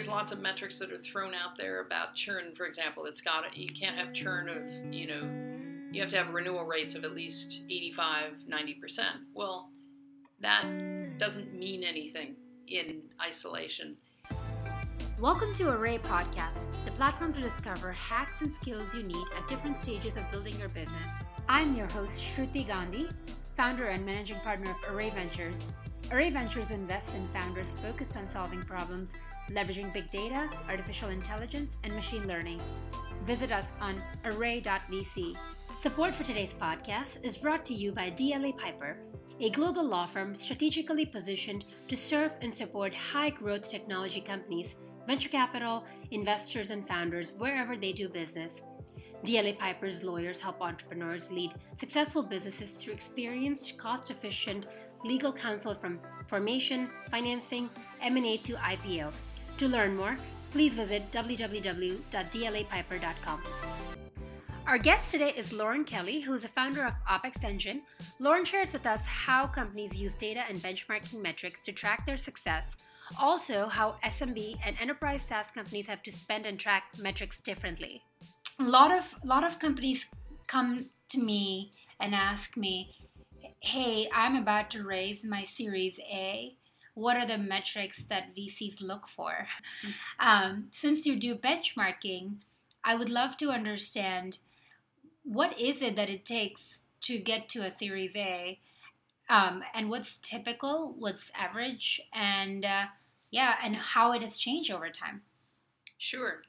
there's lots of metrics that are thrown out there about churn, for example. It's got you can't have churn of you know you have to have renewal rates of at least 85, 90%. Well, that doesn't mean anything in isolation. Welcome to Array Podcast, the platform to discover hacks and skills you need at different stages of building your business. I'm your host, Shruti Gandhi, founder and managing partner of Array Ventures. Array Ventures invests in founders focused on solving problems, leveraging big data, artificial intelligence, and machine learning. Visit us on array.vc Support for today's podcast is brought to you by DLA Piper, a global law firm strategically positioned to serve and support high growth technology companies, venture capital, investors, and founders wherever they do business. DLA Piper's lawyers help entrepreneurs lead successful businesses through experienced, cost efficient legal counsel from formation, financing, M&A to IPO. To learn more, please visit www.dlapiper.com. Our guest today is Lauren Kelly, who is a founder of OPEX Engine. Lauren shares with us how companies use data and benchmarking metrics to track their success, also, how SMB and enterprise SaaS companies have to spend and track metrics differently. A lot of, a lot of companies come to me and ask me, Hey, I'm about to raise my Series A what are the metrics that VCs look for? Mm-hmm. Um, since you do benchmarking, I would love to understand what is it that it takes to get to a Series A, um, and what's typical, what's average, and uh, yeah, and how it has changed over time. Sure,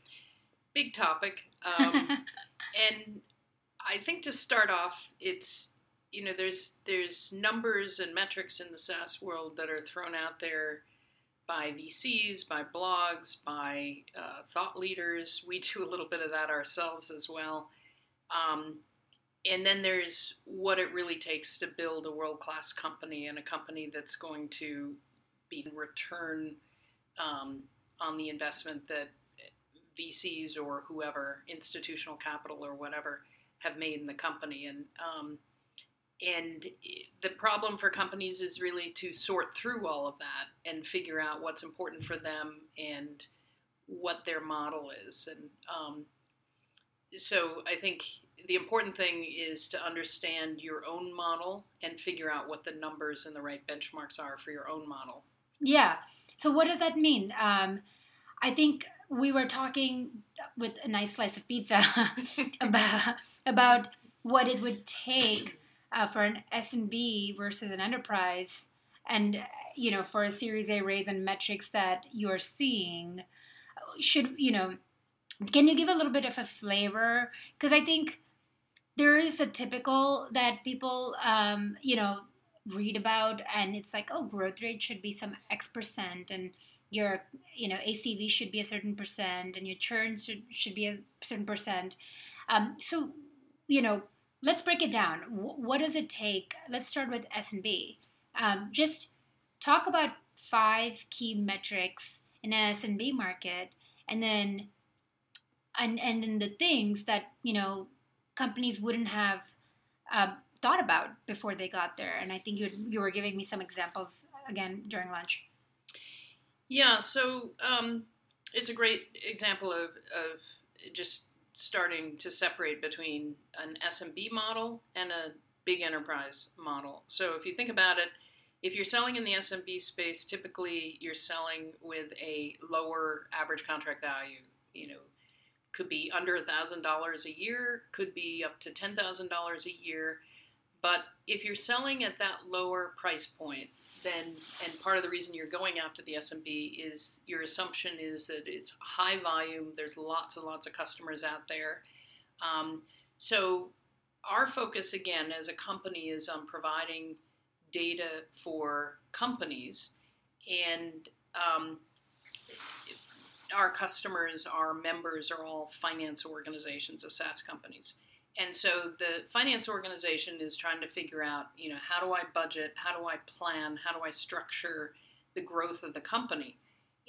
big topic, um, and I think to start off, it's you know there's there's numbers and metrics in the SaaS world that are thrown out there by VCs, by blogs, by uh, thought leaders. We do a little bit of that ourselves as well. Um, and then there's what it really takes to build a world class company and a company that's going to be return um, on the investment that VCs or whoever, institutional capital or whatever, have made in the company. And um, and the problem for companies is really to sort through all of that and figure out what's important for them and what their model is. And um, so I think the important thing is to understand your own model and figure out what the numbers and the right benchmarks are for your own model. Yeah. So what does that mean? Um, I think we were talking with a nice slice of pizza about about what it would take uh, for an SMB versus an enterprise, and you know for a Series A raise and metrics that you're seeing. Should you know? Can you give a little bit of a flavor? Because I think there is a typical that people, um, you know, read about, and it's like, oh, growth rate should be some X percent, and your, you know, ACV should be a certain percent, and your churn should should be a certain percent. Um, so, you know, let's break it down. What does it take? Let's start with SMB. Um, just talk about five key metrics in an SMB market, and then and and then the things that you know companies wouldn't have uh, thought about before they got there. And I think you you were giving me some examples again during lunch. Yeah, so um, it's a great example of, of just starting to separate between an SMB model and a big enterprise model. So if you think about it, if you're selling in the SMB space, typically you're selling with a lower average contract value. You know, could be under $1,000 a year, could be up to $10,000 a year. But if you're selling at that lower price point, then, and part of the reason you're going after the SMB is your assumption is that it's high volume, there's lots and lots of customers out there. Um, so, our focus again as a company is on providing data for companies and um, our customers, our members are all finance organizations of SaaS companies. And so the finance organization is trying to figure out, you know, how do I budget? How do I plan? How do I structure the growth of the company?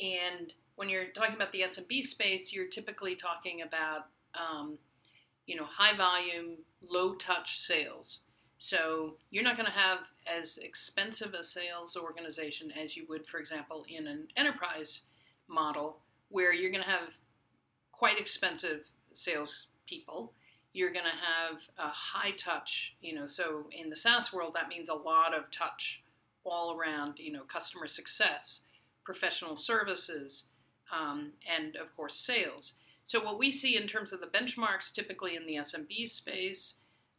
And when you're talking about the SMB space, you're typically talking about, um, you know, high volume, low touch sales. So you're not going to have as expensive a sales organization as you would, for example, in an enterprise model where you're going to have quite expensive salespeople. You're going to have a high touch, you know. So in the SaaS world, that means a lot of touch all around, you know, customer success, professional services, um, and of course sales. So what we see in terms of the benchmarks, typically in the SMB space,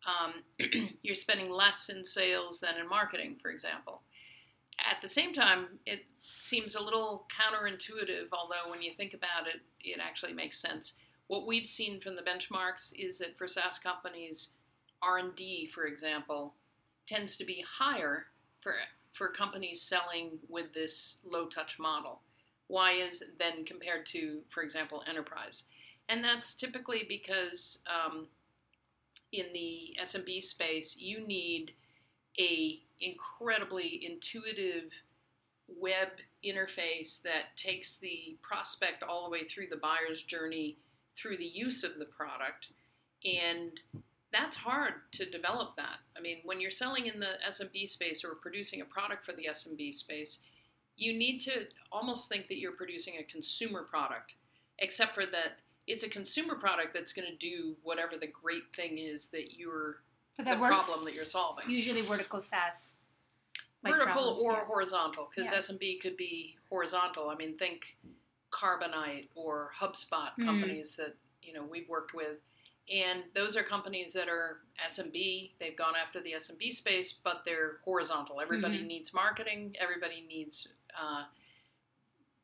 um, you're spending less in sales than in marketing, for example. At the same time, it seems a little counterintuitive, although when you think about it, it actually makes sense. What we've seen from the benchmarks is that for SaaS companies, R&D, for example, tends to be higher for for companies selling with this low touch model. Why is then compared to, for example, enterprise? And that's typically because um, in the SMB space, you need a incredibly intuitive web interface that takes the prospect all the way through the buyer's journey through the use of the product and that's hard to develop that i mean when you're selling in the smb space or producing a product for the smb space you need to almost think that you're producing a consumer product except for that it's a consumer product that's going to do whatever the great thing is that you're But the that works problem that you're solving usually vertical SaaS. like vertical problems, or yeah. horizontal because Yeah. SMB could be horizontal. I mean, think Carbonite or HubSpot Mhm. companies that you know we've worked with, and those are companies that are SMB. They've gone after the SMB space, but they're horizontal. Everybody Mhm. needs marketing. Everybody needs uh,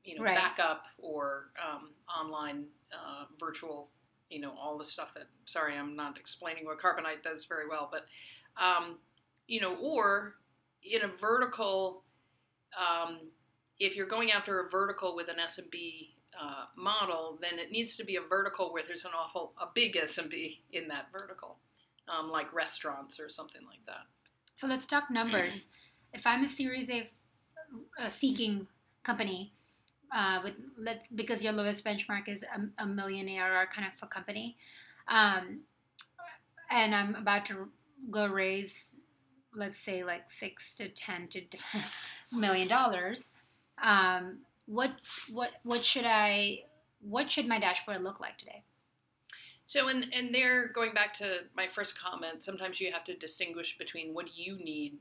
you know Right. backup or um, online uh, virtual. You know all the stuff that. Sorry, I'm not explaining what Carbonite does very well, but um, you know, or in a vertical, um, if you're going after a vertical with an SMB uh, model, then it needs to be a vertical where there's an awful a big SMB in that vertical, um, like restaurants or something like that. So let's talk numbers. if I'm a Series A uh, seeking company, uh, with let's because your lowest benchmark is a, a million ARR kind of a company, um, and I'm about to go raise, let's say like six to ten to million dollars. Um, what what what should I what should my dashboard look like today? So, and and there, going back to my first comment, sometimes you have to distinguish between what do you need.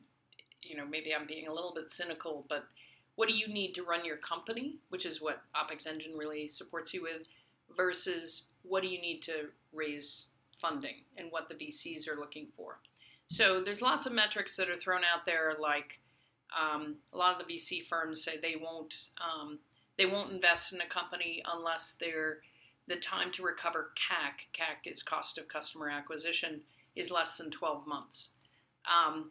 You know, maybe I'm being a little bit cynical, but what do you need to run your company, which is what OpEx Engine really supports you with, versus what do you need to raise funding and what the VCs are looking for. So there's lots of metrics that are thrown out there, like um, a lot of the VC firms say they won't um, they won't invest in a company unless they're the time to recover CAC, CAC is cost of customer acquisition, is less than 12 months. Um,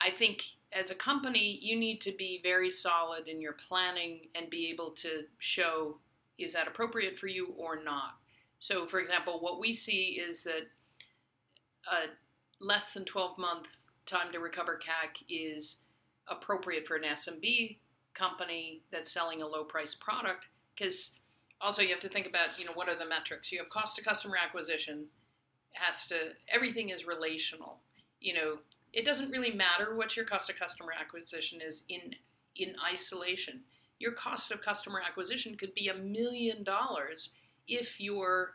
I think as a company, you need to be very solid in your planning and be able to show is that appropriate for you or not. So, for example, what we see is that a less than 12 month time to recover CAC is appropriate for an SMB company that's selling a low price product because also you have to think about you know what are the metrics? You have cost to customer acquisition has to everything is relational. You know it doesn't really matter what your cost of customer acquisition is in in isolation. Your cost of customer acquisition could be a million dollars if your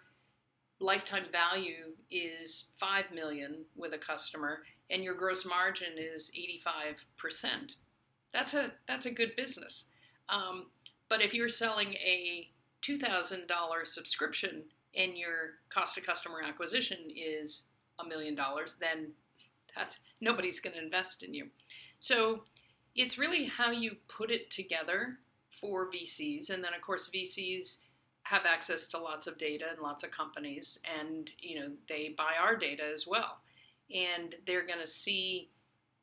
lifetime value is 5 million with a customer and your gross margin is 85% that's a that's a good business um, but if you're selling a $2,000 subscription and your cost of customer acquisition is a million dollars, then that's nobody's going to invest in you. So it's really how you put it together for VCs, and then of course VCs have access to lots of data and lots of companies, and you know they buy our data as well, and they're going to see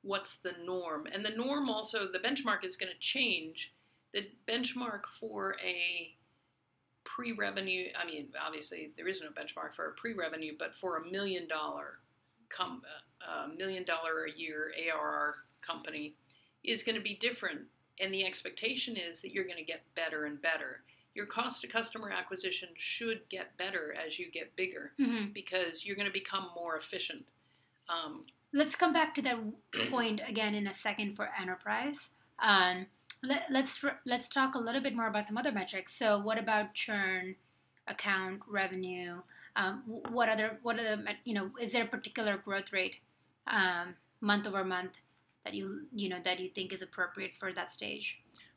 what's the norm, and the norm also the benchmark is going to change. The benchmark for a pre-revenue i mean obviously there is no benchmark for a pre-revenue but for a million dollar com, uh, a million dollar a year arr company is going to be different. And the expectation is that you're going to get better and better your cost to customer acquisition should get better as you get bigger Mm-hmm. because you're going to become more efficient um, Let's come back to that point again in a second for enterprise. Um, Let, let's let's talk a little bit more about some other metrics. So, what about churn, account revenue? Um, what other what are the you know is there a particular growth rate um, month over month that you you know that you think is appropriate for that stage?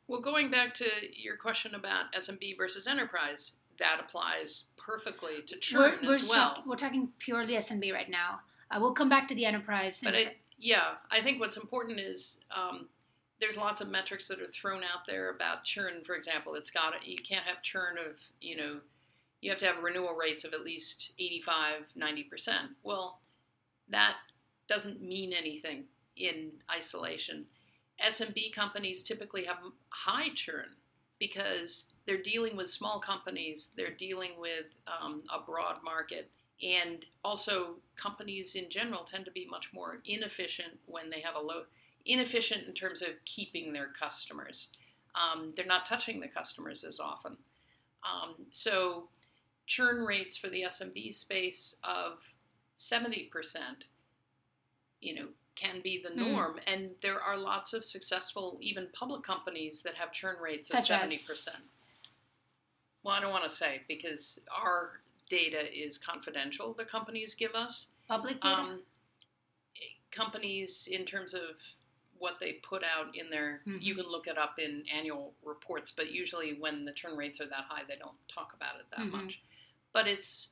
Well, going back to your question about SMB versus enterprise, that applies perfectly to churn we're, we're as well. Talk, we're talking purely SMB right now. Uh, we'll come back to the enterprise. But I, yeah, I think what's important is um, there's lots of metrics that are thrown out there about churn. For example, it's got you can't have churn of you know you have to have renewal rates of at least 85, 90 percent. Well, that doesn't mean anything in isolation. SMB companies typically have high churn because they're dealing with small companies, they're dealing with um, a broad market, and also companies in general tend to be much more inefficient when they have a low, inefficient in terms of keeping their customers. Um, they're not touching the customers as often. Um, so churn rates for the SMB space of 70%, you know, can be the hmm. norm. Mm. And there are lots of successful, even public companies that have churn rates Such of 70%. As? Well, I don't want to say because our data is confidential, the companies give us. Public data? Um, companies, in terms of what they put out in their, mm-hmm. you can look it up in annual reports, but usually when the churn rates are that high, they don't talk about it that mm-hmm. much. But it's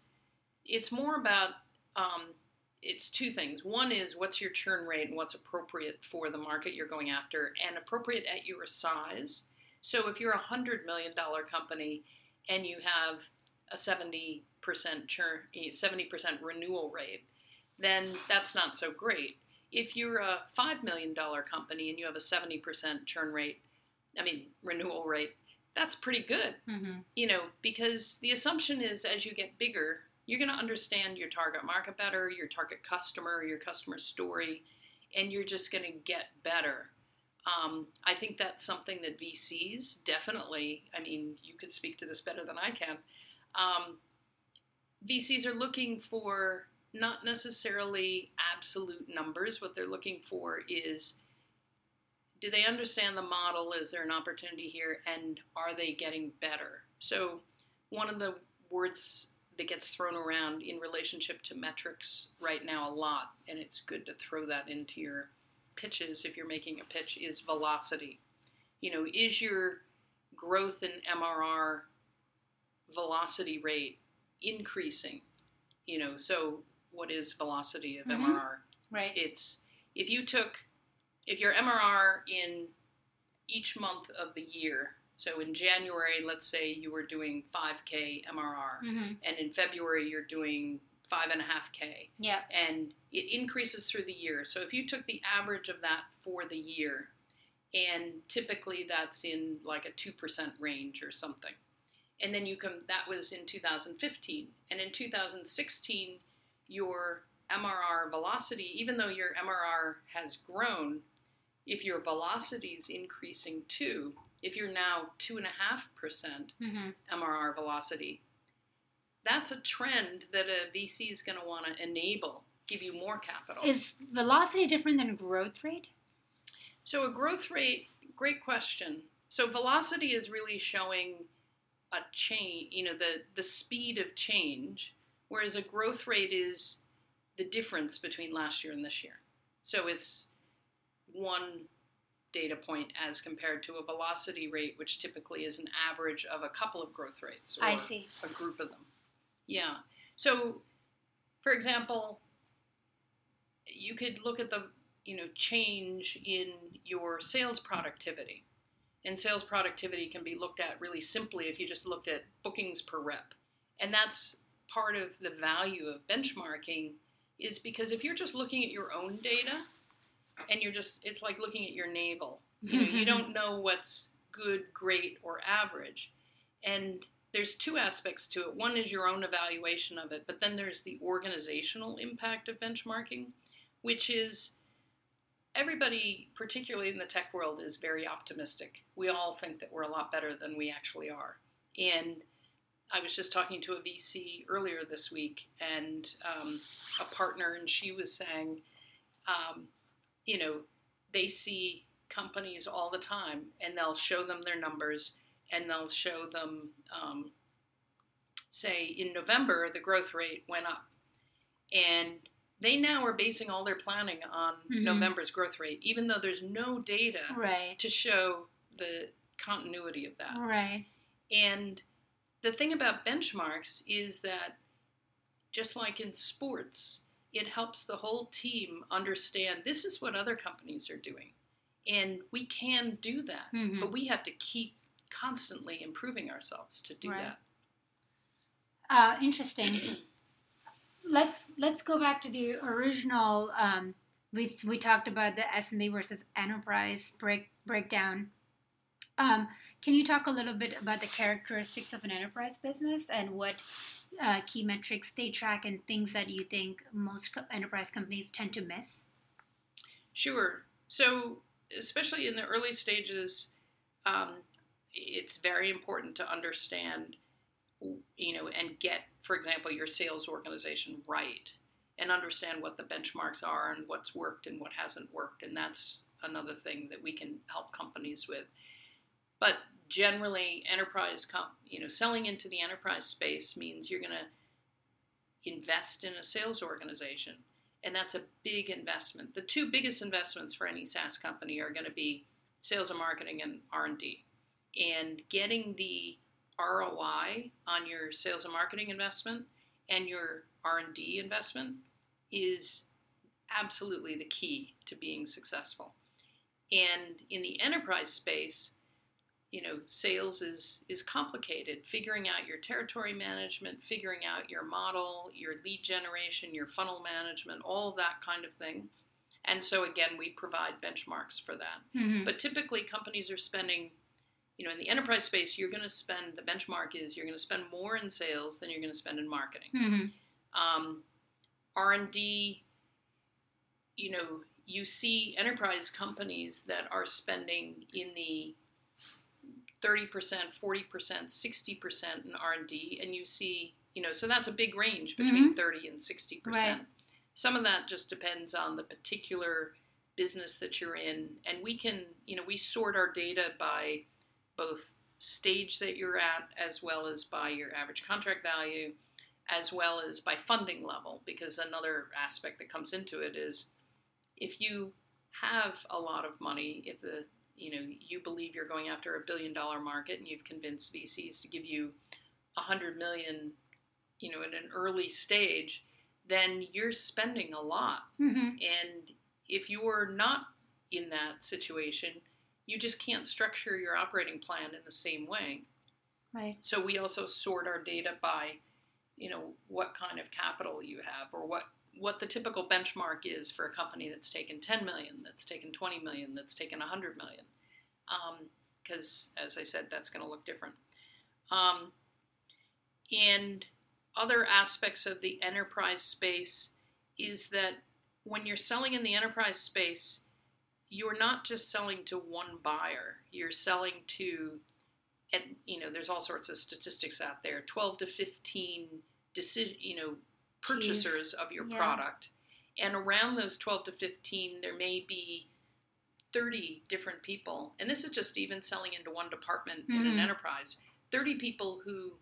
it's more about um, it's two things. One is what's your churn rate and what's appropriate for the market you're going after and appropriate at your size. So if you're a $100 million company and you have a 70% churn, 70% renewal rate, then that's not so great. If you're a $5 million company and you have a 70% churn rate, I mean, renewal rate, that's pretty good. Mm-hmm. You know, because the assumption is as you get bigger, you're going to understand your target market better, your target customer, your customer story, and you're just going to get better. Um, I think that's something that VCs definitely, I mean, you could speak to this better than I can. Um, VCs are looking for not necessarily absolute numbers. What they're looking for is do they understand the model? Is there an opportunity here? And are they getting better? So, one of the words that gets thrown around in relationship to metrics right now a lot, and it's good to throw that into your pitches if you're making a pitch, is velocity. You know, is your growth in MRR velocity rate increasing? You know, so what is velocity of mm-hmm. MRR? Right. It's if you took if your MRR in each month of the year so in January, let's say you were doing 5K MRR, mm-hmm. and in February you're doing five and a half K. Yeah. And it increases through the year. So if you took the average of that for the year, and typically that's in like a 2% range or something. And then you come, that was in 2015. And in 2016, your MRR velocity, even though your MRR has grown, if your velocity is increasing too, if you're now two and a half percent MRR mm-hmm. velocity, that's a trend that a VC is going to want to enable, give you more capital. Is velocity different than growth rate? So a growth rate, great question. So velocity is really showing a change, you know, the the speed of change, whereas a growth rate is the difference between last year and this year. So it's one data point as compared to a velocity rate, which typically is an average of a couple of growth rates or I see. a group of them. Yeah. So, for example, you could look at the you know change in your sales productivity. And sales productivity can be looked at really simply if you just looked at bookings per rep. And that's part of the value of benchmarking is because if you're just looking at your own data, and you're just it's like looking at your navel. You know, you don't know what's good, great, or average. And there's two aspects to it. One is your own evaluation of it, but then there's the organizational impact of benchmarking, which is everybody, particularly in the tech world, is very optimistic. We all think that we're a lot better than we actually are. And I was just talking to a VC earlier this week and um, a partner, and she was saying, um, you know, they see companies all the time, and they'll show them their numbers, and they'll show them, um, say, in November, the growth rate went up. And they now are basing all their planning on Mhm. November's growth rate, even though there's no data Right. to show the continuity of that. Right. And the thing about benchmarks is that just like in sports, it helps the whole team understand this is what other companies are doing. And we can do that, Mhm. but we have to keep constantly improving ourselves to do Right. that. Uh, interesting. let's let's go back to the original. Um, we we talked about the SMB versus enterprise break breakdown. Um, can you talk a little bit about the characteristics of an enterprise business and what uh, key metrics they track and things that you think most co- enterprise companies tend to miss? Sure. So, especially in the early stages, um, it's very important to understand, you know, and get, for example, your sales organization right and understand what the benchmarks are and what's worked and what hasn't worked. And that's another thing that we can help companies with. But generally, enterprise, com- you know, selling into the enterprise space means you're going to invest in a sales organization and that's a big investment. The two biggest investments for any SaaS company are going to be sales and marketing and R&D. And getting the ROI on your sales and marketing investment and your R&D investment is absolutely the key to being successful. And in the enterprise space, you know, sales is is complicated. Figuring out your territory management, figuring out your model, your lead generation, your funnel management, all that kind of thing. And so again, we provide benchmarks for that. Mm-hmm. But typically, companies are spending, you know, in the enterprise space, you're going to spend. The benchmark is you're going to spend more in sales than you're going to spend in marketing. Mm-hmm. Um, R and D, you know, you see enterprise companies that are spending in the 30%, 40%, 60% in R&D and you see, you know, so that's a big range between mm-hmm. 30 and 60%. Right. Some of that just depends on the particular business that you're in and we can, you know, we sort our data by both stage that you're at as well as by your average contract value as well as by funding level because another aspect that comes into it is if you have a lot of money if the you know you believe you're going after a billion dollar market and you've convinced VCs to give you a hundred million you know at an early stage then you're spending a lot Mm-hmm. and if you're not in that situation you just can't structure your operating plan in the same way Right. so we also sort our data by, you know, what kind of capital you have or what what the typical benchmark is for a company that's taken 10 million, that's taken 20 million, that's taken 100 million. Because, as I said, that's going to look different. Um, and other aspects of the enterprise space is that when you're selling in the enterprise space, you're not just selling to one buyer, you're selling to and you know there's all sorts of statistics out there 12 to 15 decision you know purchasers of your Yeah. product. And around those 12 to 15 there may be 30 different people. And this is just even selling into one department in an Mhm. enterprise. 30 people who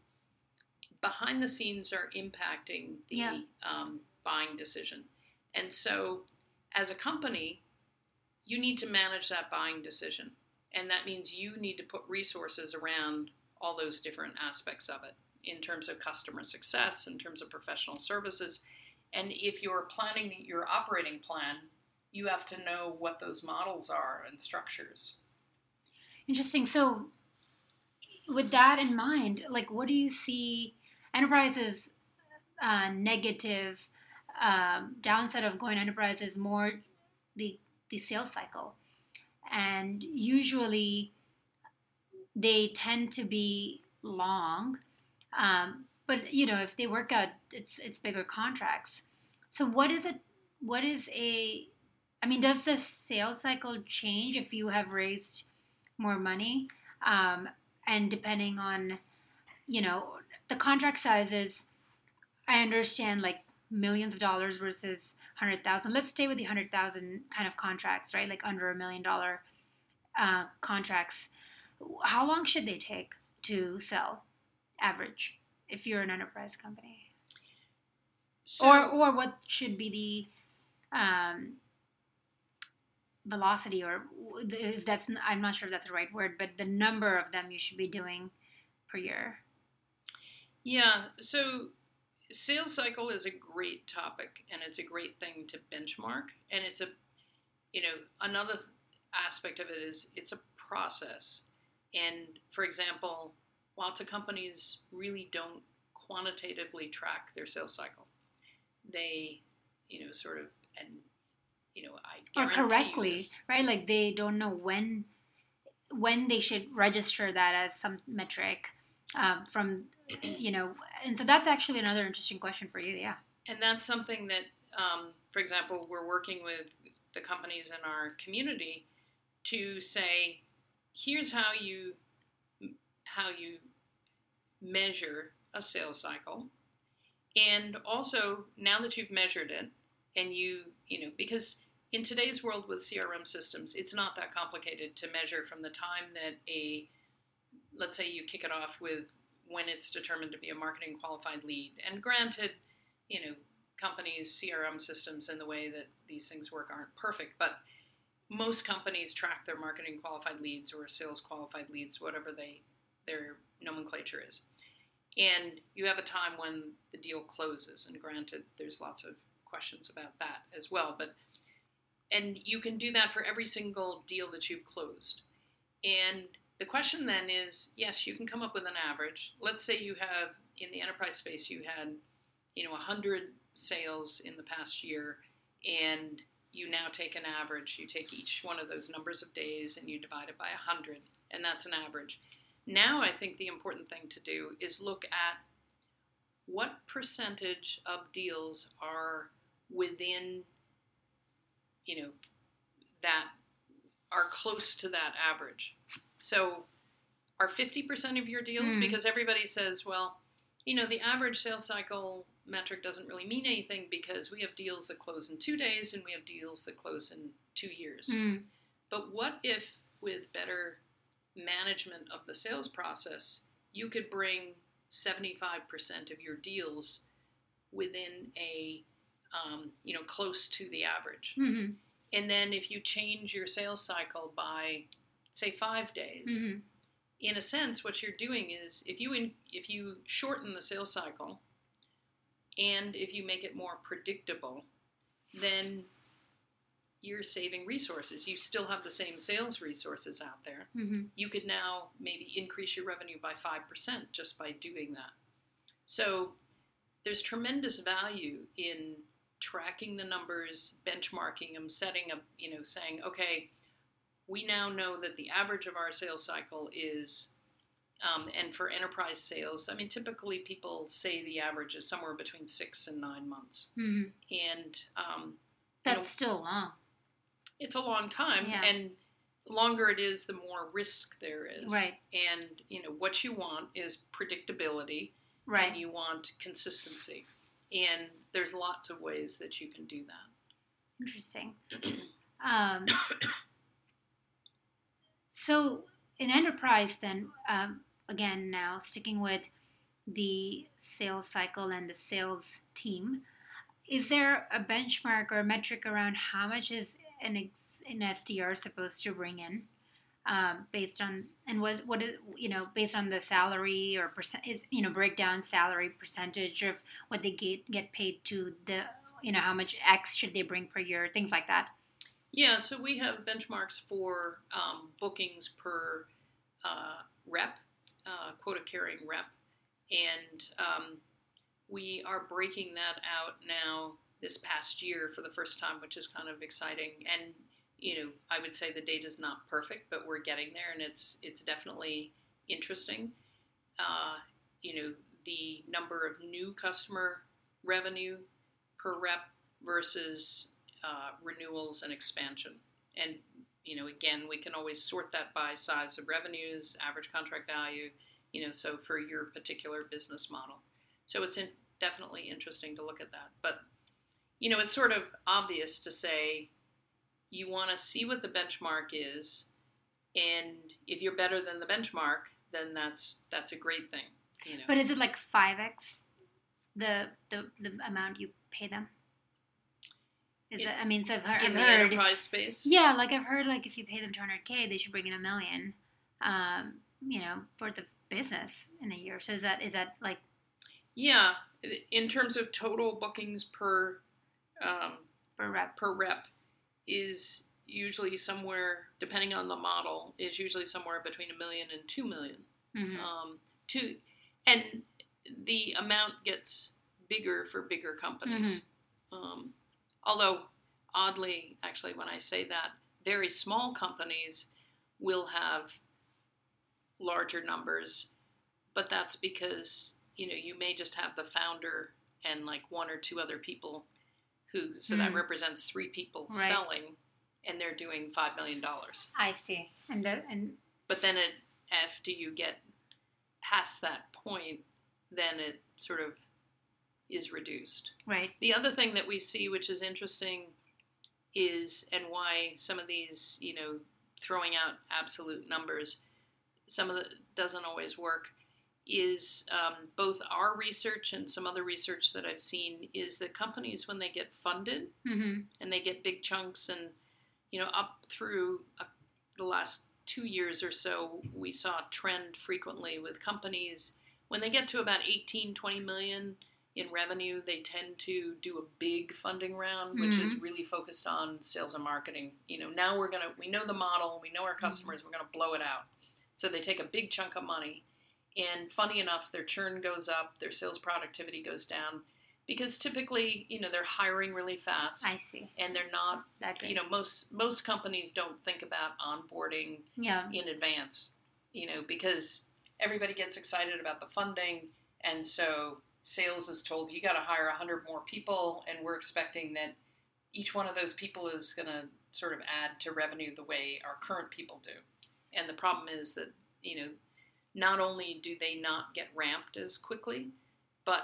behind the scenes are impacting the Yeah. um, buying decision. And so as a company you need to manage that buying decision. And that means you need to put resources around all those different aspects of it in terms of customer success, in terms of professional services. And if you're planning your operating plan, you have to know what those models are and structures. Interesting. So, with that in mind, like, what do you see enterprises' uh, negative um, downside of going enterprise is more the the sales cycle, and usually they tend to be long. Um, but you know, if they work out, it's it's bigger contracts. So, what is it? What is a I mean, does the sales cycle change if you have raised more money? Um, and depending on, you know, the contract sizes, I understand like millions of dollars versus hundred thousand. Let's stay with the hundred thousand kind of contracts, right? Like under a million dollar uh, contracts, how long should they take to sell, average, if you're an enterprise company? So, or or what should be the um, velocity, or if that's I'm not sure if that's the right word, but the number of them you should be doing per year. yeah, so sales cycle is a great topic and it's a great thing to benchmark and it's a you know another aspect of it is it's a process and for example lots of companies really don't quantitatively track their sales cycle they you know sort of and you know i or correctly, right? Like they don't know when when they should register that as some metric um, from you know, and so that's actually another interesting question for you. Yeah. And that's something that, um, for example, we're working with the companies in our community to say, here's how you how you measure a sales cycle, and also now that you've measured it, and you you know because in today's world with CRM systems, it's not that complicated to measure from the time that a let's say you kick it off with when it's determined to be a marketing qualified lead. And granted, you know, companies' CRM systems and the way that these things work aren't perfect, but most companies track their marketing qualified leads or sales qualified leads, whatever they their nomenclature is. And you have a time when the deal closes, and granted, there's lots of questions about that as well, but and you can do that for every single deal that you've closed. And the question then is yes, you can come up with an average. Let's say you have in the enterprise space, you had you know 100 sales in the past year, and you now take an average. You take each one of those numbers of days and you divide it by 100, and that's an average. Now, I think the important thing to do is look at what percentage of deals are within, you know, that are close to that average. So, are 50% of your deals, Hmm. because everybody says, well, you know, the average sales cycle metric doesn't really mean anything because we have deals that close in two days and we have deals that close in two years. Mm. But what if, with better management of the sales process, you could bring 75% of your deals within a, um, you know, close to the average? hmm And then if you change your sales cycle by, say, five days, hmm in a sense, what you're doing is if you in, if you shorten the sales cycle, and if you make it more predictable, then you're saving resources. You still have the same sales resources out there. hmm You could now maybe increase your revenue by five percent just by doing that. So there's tremendous value in tracking the numbers, benchmarking them, setting up, you know, saying, okay, we now know that the average of our sales cycle is, um, and for enterprise sales, I mean, typically people say the average is somewhere between six and nine months. hmm And um, That's still long. It's a long time, Yeah. and the longer it is, the more risk there is. Right. And, you know, what you want is predictability, Right. and you want consistency. And there's lots of ways that you can do that. Interesting. Um, so, in enterprise, then, um, again, now sticking with the sales cycle and the sales team, is there a benchmark or a metric around how much is an, an SDR supposed to bring in? Um, based on and what what is you know based on the salary or percent is you know breakdown salary percentage of what they get get paid to the you know how much X should they bring per year things like that. Yeah, so we have benchmarks for um, bookings per uh, rep, uh, quota carrying rep, and um, we are breaking that out now this past year for the first time, which is kind of exciting. And you know, I would say the data is not perfect, but we're getting there, and it's it's definitely interesting. Uh, you know, the number of new customer revenue per rep versus uh, renewals and expansion. And you know, again, we can always sort that by size of revenues, average contract value. You know, so for your particular business model. So it's in, definitely interesting to look at that. But you know, it's sort of obvious to say you want to see what the benchmark is, and if you're better than the benchmark, then that's that's a great thing. You know. But is it like five x the the the amount you pay them? Is it, I mean, so I've heard, in I've the heard enterprise space, yeah, like I've heard like if you pay them 200k, they should bring in a million, um, you know, worth of business in a year. So is that is that like yeah. In terms of total bookings per um, per rep? per rep is usually somewhere, depending on the model, is usually somewhere between a million and two million. hmm Um, two, and the amount gets bigger for bigger companies. Um, although, oddly, actually, when I say that, very small companies will have larger numbers, but that's because you know you may just have the founder and like one or two other people who so that Mm. represents three people Right. selling and they're doing five million dollars I see. And the, and but then it after you get past that point then it sort of is reduced right. the other thing that we see which is interesting is and why some of these you know throwing out absolute numbers some of it doesn't always work is um, both our research and some other research that i've seen is that companies when they get funded hmm and they get big chunks and you know up through uh, the last two years or so we saw a trend frequently with companies. When they get to about 18 20 million in revenue they tend to do a big funding round which is really focused on sales and marketing. You know now we're gonna we know the model we know our customers we're gonna blow it out. So they take a big chunk of money and funny enough their churn goes up their sales productivity goes down because typically you know they're hiring really fast I see. and they're not you know most most companies don't think about onboarding yeah. in advance you know because everybody gets excited about the funding and so sales is told you got to hire 100 more people and we're expecting that each one of those people is going to sort of add to revenue the way our current people do and the problem is that you know not only do they not get ramped as quickly but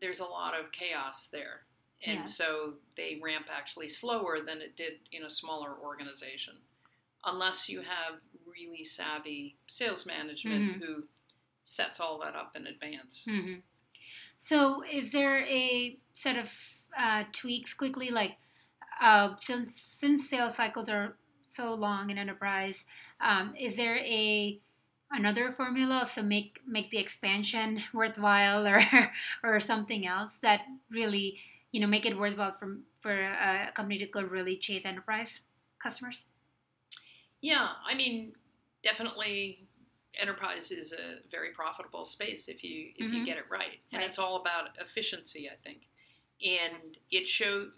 there's a lot of chaos there and Yeah. so they ramp actually slower than it did in a smaller organization unless you have really savvy sales management Mhm. who sets all that up in advance hmm So, is there a set of uh, tweaks quickly? Like, uh, since since sales cycles are so long in enterprise, um, is there a another formula to make make the expansion worthwhile, or or something else that really you know make it worthwhile for for a company to go really chase enterprise customers? yeah i mean definitely enterprise is a very profitable space if you if you Mhm. get it right and Right. it's all about efficiency i think and it show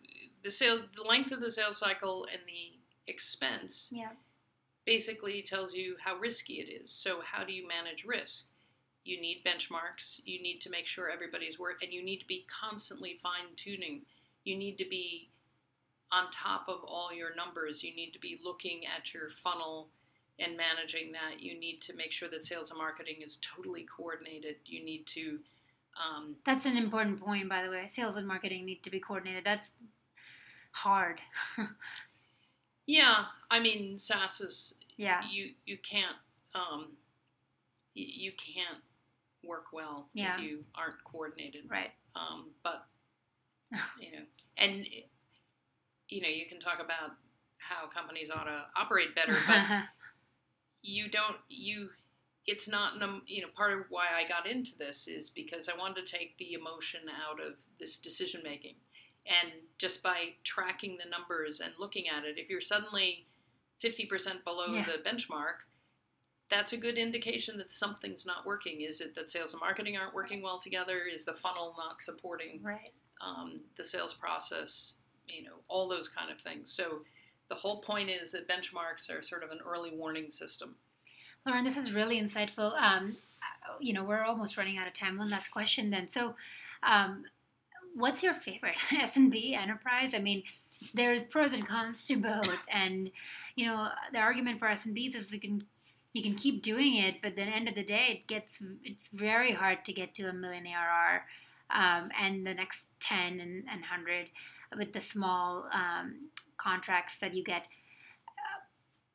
the sale the length of the sales cycle and the expense Yeah. Basically tells you how risky it is. So, how do you manage risk? You need benchmarks. You need to make sure everybody's work, and you need to be constantly fine tuning. You need to be on top of all your numbers. You need to be looking at your funnel and managing that. You need to make sure that sales and marketing is totally coordinated. You need to, um, That's an important point, by the way. Sales and marketing need to be coordinated. That's hard. yeah. I mean, SaaS is yeah. you you can't um, you, you can't work well Yeah. if you aren't coordinated. Right. Um, but you know, and you know, you can talk about how companies ought to operate better, but you don't you. It's not num- you know part of why I got into this is because I wanted to take the emotion out of this decision making, and just by tracking the numbers and looking at it, if you're suddenly fifty percent below Yeah. the benchmark, that's a good indication that something's not working. Is it that sales and marketing aren't working well together? Is the funnel not supporting right. um, the sales process? You know, all those kind of things. So the whole point is that benchmarks are sort of an early warning system. Lauren, this is really insightful. Um, you know, we're almost running out of time. One last question, then. So, um, what's your favorite SMB enterprise? I mean, there's pros and cons to both, and you know, the argument for SMBs is you can you can keep doing it, but the end of the day, it gets it's very hard to get to a million ARR, um, and the next ten and, and hundred with the small um, contracts that you get.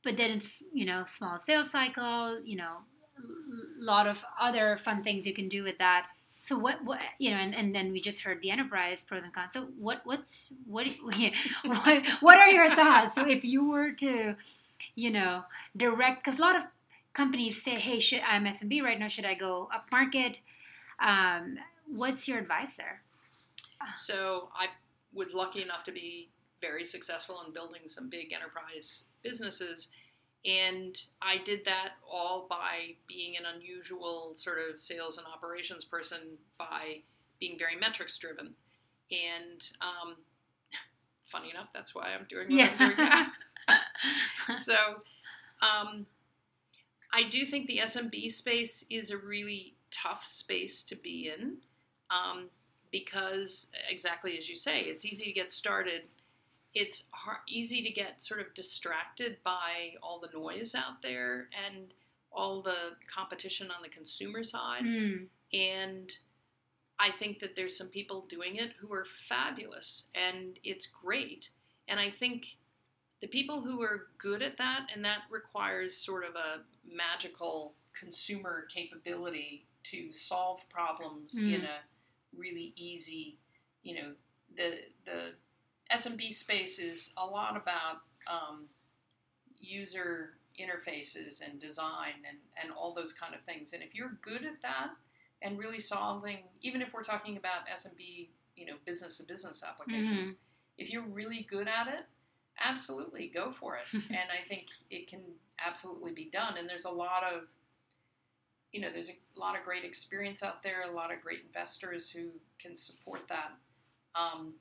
But then it's you know small sales cycle you know a lot of other fun things you can do with that so what what you know and, and then we just heard the enterprise pros and cons. So what what's what what what are your thoughts? So if you were to you know direct because a lot of companies say hey should i'm smb right now should i go up market um, what's your advice there? So i was lucky enough to be very successful in building some big enterprise businesses and I did that all by being an unusual sort of sales and operations person by being very metrics driven. And um, funny enough, that's why I'm doing what yeah. I'm doing now. so um, I do think the SMB space is a really tough space to be in um, because, exactly as you say, it's easy to get started it's hard, easy to get sort of distracted by all the noise out there and all the competition on the consumer side. Mm. And I think that there's some people doing it who are fabulous and it's great. And I think the people who are good at that, and that requires sort of a magical consumer capability to solve problems mm. in a really easy, you know, the the SMB space is a lot about um, user interfaces and design and, and all those kind of things. And if you're good at that and really solving, even if we're talking about SMB, you know, business to business applications, mm-hmm. if you're really good at it, absolutely go for it. and I think it can absolutely be done. And there's a lot of, you know, there's a lot of great experience out there, a lot of great investors who can support that. Um,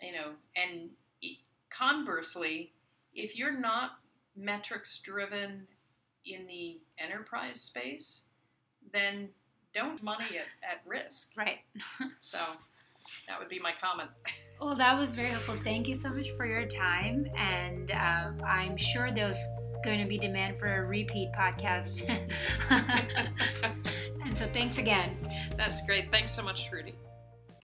you know, and conversely, if you're not metrics driven in the enterprise space, then don't money at, at risk. Right. so that would be my comment. Well, that was very helpful. Thank you so much for your time. And um, I'm sure there's going to be demand for a repeat podcast. and so thanks again. That's great. Thanks so much, Trudy.